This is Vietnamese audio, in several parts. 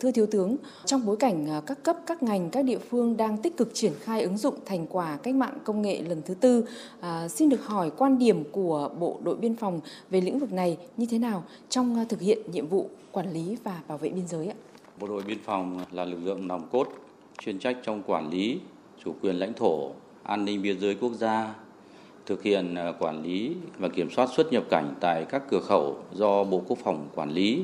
Thưa Thiếu tướng, trong bối cảnh à, các cấp, các ngành, các địa phương đang tích cực triển khai ứng dụng thành quả cách mạng công nghệ lần thứ tư, à, xin được hỏi quan điểm của Bộ đội Biên phòng về lĩnh vực này như thế nào trong à, thực hiện nhiệm vụ quản lý và bảo vệ biên giới ạ? Bộ đội Biên phòng là lực lượng nòng cốt chuyên trách trong quản lý, chủ quyền lãnh thổ, an ninh biên giới quốc gia, thực hiện à, quản lý và kiểm soát xuất nhập cảnh tại các cửa khẩu do Bộ Quốc phòng quản lý.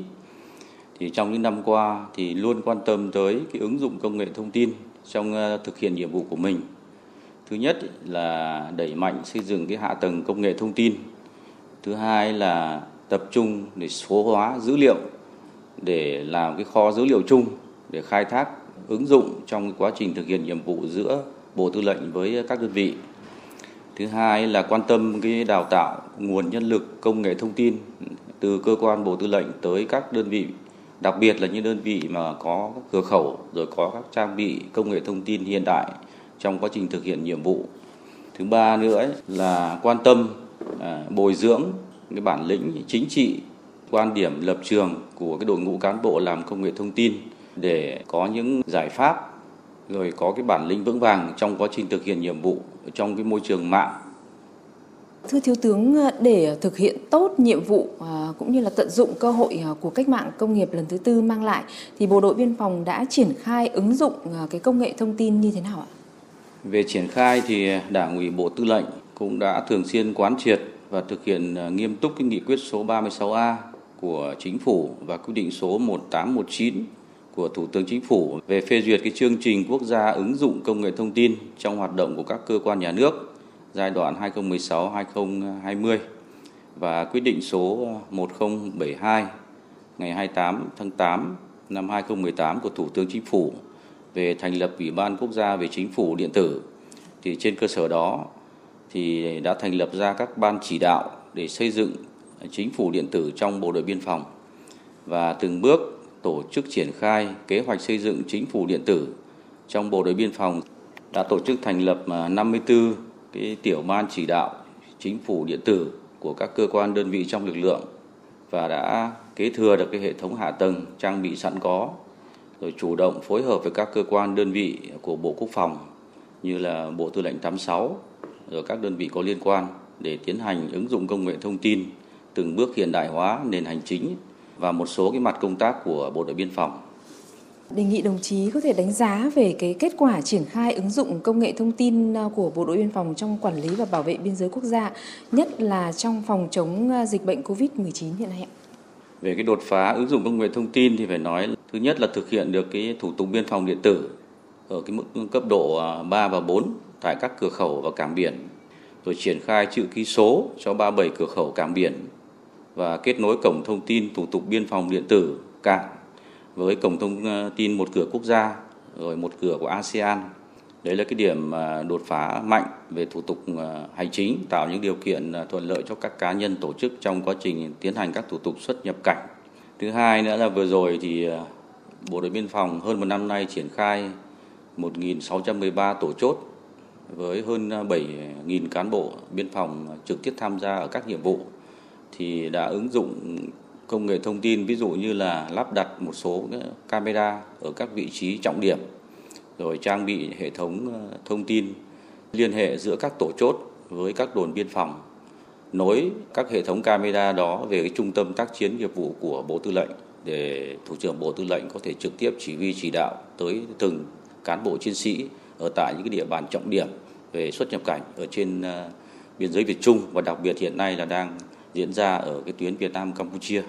Thì trong những năm qua thì luôn quan tâm tới cái ứng dụng công nghệ thông tin trong ờ, thực hiện nhiệm vụ của mình. Thứ nhất là đẩy mạnh xây dựng cái hạ tầng công nghệ thông tin. Thứ hai là tập trung để số hóa dữ liệu để làm cái kho dữ liệu chung để khai thác ứng dụng trong quá trình thực hiện nhiệm vụ giữa Bộ Tư lệnh với các đơn vị. Thứ hai là quan tâm cái đào tạo nguồn nhân lực công nghệ thông tin từ cơ quan Bộ Tư lệnh tới các đơn vị, đặc biệt là những đơn vị mà có các cửa khẩu rồi có các trang bị công nghệ thông tin hiện đại trong quá trình thực hiện nhiệm vụ. Thứ ba nữa ấy, là quan tâm à, bồi dưỡng cái bản lĩnh chính trị, quan điểm lập trường của cái đội ngũ cán bộ làm công nghệ thông tin để có những giải pháp rồi có cái bản lĩnh vững vàng trong quá trình thực hiện nhiệm vụ trong cái môi trường mạng. Thưa Thiếu tướng, à, để thực hiện tốt nhiệm vụ à, cũng như là tận dụng cơ hội à, của cách mạng công nghiệp lần thứ tư mang lại thì Bộ đội Biên phòng đã triển khai ứng dụng cái công nghệ thông tin như thế nào ạ? Về triển khai thì Đảng ủy Bộ Tư lệnh cũng đã thường xuyên quán triệt và thực hiện nghiêm túc cái nghị quyết số 36A của Chính phủ và quyết định số 1819 của Thủ tướng Chính phủ về phê duyệt cái chương trình quốc gia ứng dụng công nghệ thông tin trong hoạt động của các cơ quan nhà nước giai đoạn 2016-2020 và quyết định số 1072 ngày 28 tháng 8 năm 2018 của Thủ tướng Chính phủ về thành lập Ủy ban Quốc gia về Chính phủ điện tử. Thì trên cơ sở đó thì đã thành lập ra các ban chỉ đạo để xây dựng chính phủ điện tử trong Bộ đội Biên phòng và từng bước tổ chức triển khai kế hoạch xây dựng chính phủ điện tử trong Bộ đội Biên phòng đã tổ chức thành lập à, 54 cái tiểu ban chỉ đạo chính phủ điện tử của các cơ quan đơn vị trong lực lượng và đã kế thừa được cái hệ thống hạ tầng trang bị sẵn có, rồi chủ động phối hợp với các cơ quan đơn vị của Bộ Quốc phòng như là Bộ Tư lệnh 86 rồi các đơn vị có liên quan để tiến hành ứng dụng công nghệ thông tin, từng bước hiện đại hóa nền hành chính và một số cái mặt công tác của Bộ đội Biên phòng. Đề nghị đồng chí có thể đánh giá về cái kết quả triển khai ứng dụng công nghệ thông tin à, của Bộ đội Biên phòng trong quản lý và bảo vệ biên giới quốc gia, nhất là trong phòng chống à, dịch bệnh COVID-19 hiện nay ạ. Về cái đột phá ứng dụng công nghệ thông tin thì phải nói thứ nhất là thực hiện được cái thủ tục biên phòng điện tử ở cái mức cấp độ à, 3 và 4 tại các cửa khẩu và cảng biển rồi triển khai chữ ký số cho 37 cửa khẩu cảng biển và kết nối cổng thông tin thủ tục biên phòng điện tử cảng với cổng thông ờ, tin một cửa quốc gia rồi một cửa của ASEAN. Đấy là cái điểm ờ, đột phá mạnh về thủ tục ờ, hành chính, tạo những điều kiện thuận lợi cho các cá nhân tổ chức trong quá trình tiến hành các thủ tục xuất nhập cảnh. Thứ hai nữa là vừa rồi thì Bộ đội Biên phòng hơn một năm nay triển khai 1.613 tổ chốt với hơn 7.000 cán bộ biên phòng trực tiếp tham gia ở các nhiệm vụ thì đã ứng dụng công nghệ thông tin, ví dụ như là lắp đặt một số camera ở các vị trí trọng điểm, rồi trang bị hệ thống ờ, thông tin liên hệ giữa các tổ chốt với các đồn biên phòng, nối các hệ thống camera đó về cái trung tâm tác chiến nghiệp vụ của Bộ Tư lệnh để thủ trưởng Bộ Tư lệnh có thể trực tiếp chỉ huy, chỉ đạo tới từng cán bộ chiến sĩ ở tại những cái địa bàn trọng điểm về xuất nhập cảnh ở trên ờ, biên giới Việt Trung và đặc biệt hiện nay là đang diễn ra ở cái tuyến Việt Nam Campuchia.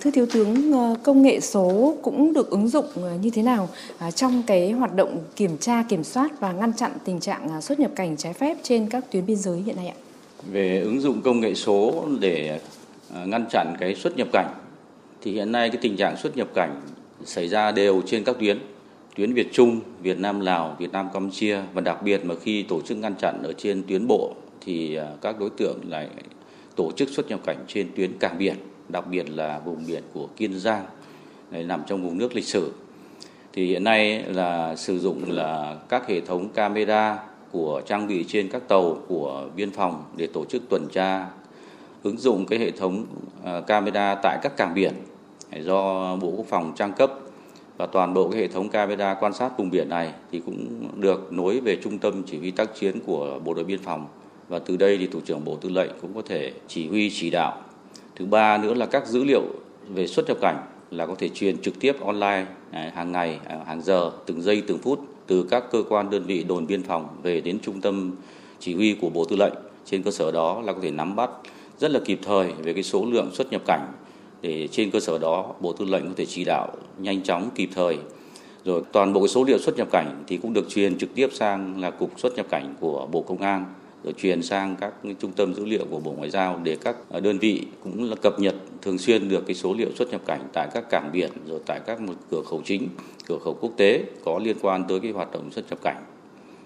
Thưa Thiếu tướng, ờ, công nghệ số cũng được ứng dụng ờ, như thế nào à, trong cái hoạt động kiểm tra, kiểm soát và ngăn chặn tình trạng à, xuất nhập cảnh trái phép trên các tuyến biên giới hiện nay ạ? Về ứng dụng công nghệ số để à, ngăn chặn cái xuất nhập cảnh thì hiện nay cái tình trạng xuất nhập cảnh xảy ra đều trên các tuyến tuyến Việt Trung, Việt Nam Lào, Việt Nam Campuchia và đặc biệt mà khi tổ chức ngăn chặn ở trên tuyến bộ thì các đối tượng lại tổ chức xuất nhập cảnh trên tuyến cảng biển, đặc biệt là vùng biển của Kiên Giang này nằm trong vùng nước lịch sử. Thì hiện nay là sử dụng là các hệ thống camera của trang bị trên các tàu của biên phòng để tổ chức tuần tra ứng dụng cái hệ thống à, camera tại các cảng biển do Bộ Quốc phòng trang cấp và toàn bộ cái hệ thống camera quan sát vùng biển này thì cũng được nối về trung tâm chỉ huy tác chiến của bộ đội biên phòng và từ đây thì thủ trưởng bộ tư lệnh cũng có thể chỉ huy, chỉ đạo. Thứ ba nữa là các dữ liệu về xuất nhập cảnh là có thể truyền trực tiếp online hàng ngày à, hàng giờ, từng giây, từng phút từ các cơ quan đơn vị đồn biên phòng về đến trung tâm chỉ huy của bộ tư lệnh. Trên cơ sở đó là có thể nắm bắt rất là kịp thời về cái số lượng xuất nhập cảnh để trên cơ sở đó bộ tư lệnh có thể chỉ đạo nhanh chóng, kịp thời. Rồi toàn bộ cái số liệu xuất nhập cảnh thì cũng được truyền trực tiếp sang là cục xuất nhập cảnh của bộ công an rồi truyền sang các trung tâm dữ liệu của bộ ngoại giao để các đơn vị cũng là cập nhật thường xuyên được cái số liệu xuất nhập cảnh tại các cảng biển rồi tại các một cửa khẩu chính cửa khẩu quốc tế có liên quan tới cái hoạt động xuất nhập cảnh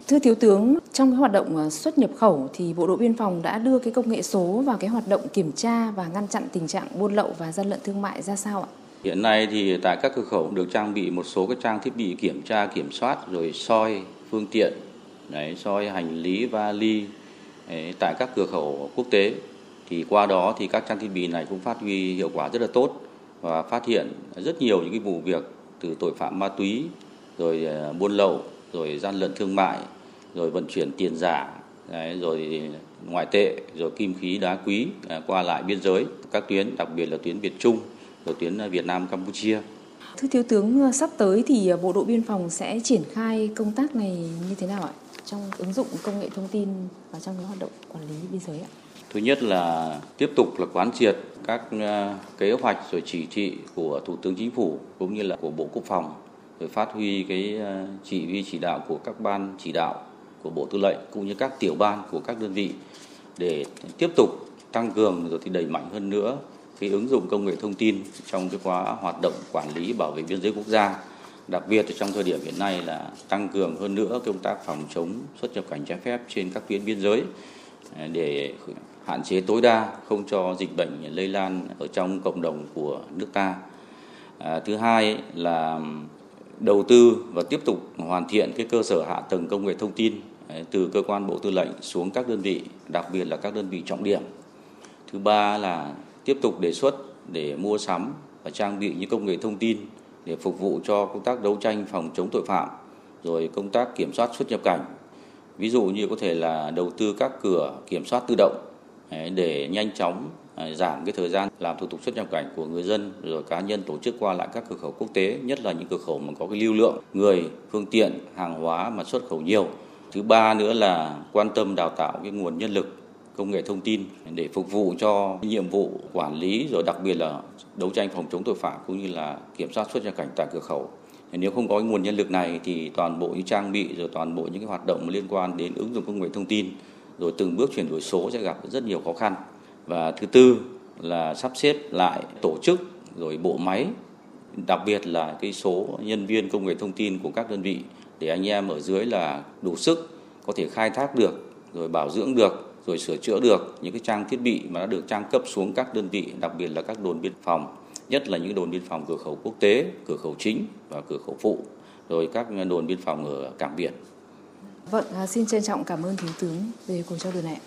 Thưa Thiếu tướng, trong cái hoạt động ờ, xuất nhập khẩu thì Bộ đội Biên phòng đã đưa cái công nghệ số vào cái hoạt động kiểm tra và ngăn chặn tình trạng buôn lậu và gian lận thương mại ra sao ạ? Hiện nay thì tại các cửa khẩu được trang bị một số cái trang thiết bị kiểm tra, kiểm soát rồi soi phương tiện, đấy, soi hành lý, vali tại các cửa khẩu quốc tế. Thì qua đó thì các trang thiết bị này cũng phát huy hiệu quả rất là tốt và phát hiện rất nhiều những cái vụ việc từ tội phạm ma túy rồi ờ, buôn lậu rồi gian lận thương mại rồi vận chuyển tiền giả đấy, rồi ngoại tệ rồi kim khí đá quý à, qua lại biên giới các tuyến đặc biệt là tuyến Việt Trung rồi tuyến ờ, Việt Nam Campuchia Thưa Thiếu tướng, ờ, sắp tới thì Bộ đội Biên phòng sẽ triển khai công tác này như thế nào ạ? Trong ứng dụng công nghệ thông tin và trong cái hoạt động quản lý biên giới ạ? Thứ nhất là tiếp tục là quán triệt các ờ, kế hoạch rồi chỉ thị của Thủ tướng Chính phủ cũng như là của Bộ Quốc phòng rồi phát huy cái ờ, chỉ huy chỉ đạo của các ban chỉ đạo của Bộ Tư lệnh cũng như các tiểu ban của các đơn vị để tiếp tục tăng cường rồi thì đẩy mạnh hơn nữa cái ứng dụng công nghệ thông tin trong cái quá hoạt động quản lý bảo vệ biên giới quốc gia đặc biệt trong thời điểm hiện nay là tăng cường hơn nữa công tác phòng chống xuất nhập cảnh trái phép trên các tuyến biên giới à, để hạn chế tối đa không cho dịch bệnh lây lan ở trong cộng đồng của nước ta. À, thứ hai là đầu tư và tiếp tục hoàn thiện cái cơ sở hạ tầng công nghệ thông tin à, từ cơ quan bộ tư lệnh xuống các đơn vị, đặc biệt là các đơn vị trọng điểm. Thứ ba là tiếp tục đề xuất để mua sắm và trang bị những công nghệ thông tin để phục vụ cho công tác đấu tranh phòng chống tội phạm, rồi công tác kiểm soát xuất nhập cảnh. Ví dụ như có thể là đầu tư các cửa kiểm soát tự động để nhanh chóng à, giảm cái thời gian làm thủ tục xuất nhập cảnh của người dân rồi cá nhân tổ chức qua lại các cửa khẩu quốc tế, nhất là những cửa khẩu mà có cái lưu lượng người, phương tiện, hàng hóa mà xuất khẩu nhiều Thứ ba nữa là quan tâm đào tạo cái nguồn nhân lực công nghệ thông tin để phục vụ cho nhiệm vụ quản lý rồi đặc biệt là đấu tranh phòng chống tội phạm cũng như là kiểm soát xuất nhập cảnh tại cửa khẩu. Nếu không có nguồn nhân lực này thì toàn bộ những trang bị rồi toàn bộ những cái hoạt động liên quan đến ứng dụng công nghệ thông tin rồi từng bước chuyển đổi số sẽ gặp rất nhiều khó khăn. Và thứ tư là sắp xếp lại tổ chức rồi bộ máy, đặc biệt là cái số nhân viên công nghệ thông tin của các đơn vị để anh em ở dưới là đủ sức có thể khai thác được rồi bảo dưỡng được rồi sửa chữa được những cái trang thiết bị mà đã được trang cấp xuống các đơn vị đặc biệt là các đồn biên phòng nhất là những đồn biên phòng cửa khẩu quốc tế cửa khẩu chính và cửa khẩu phụ rồi các đồn biên phòng ở cảng biển Vâng, à, xin trân trọng cảm ơn Thiếu tướng về cuộc trao đổi này.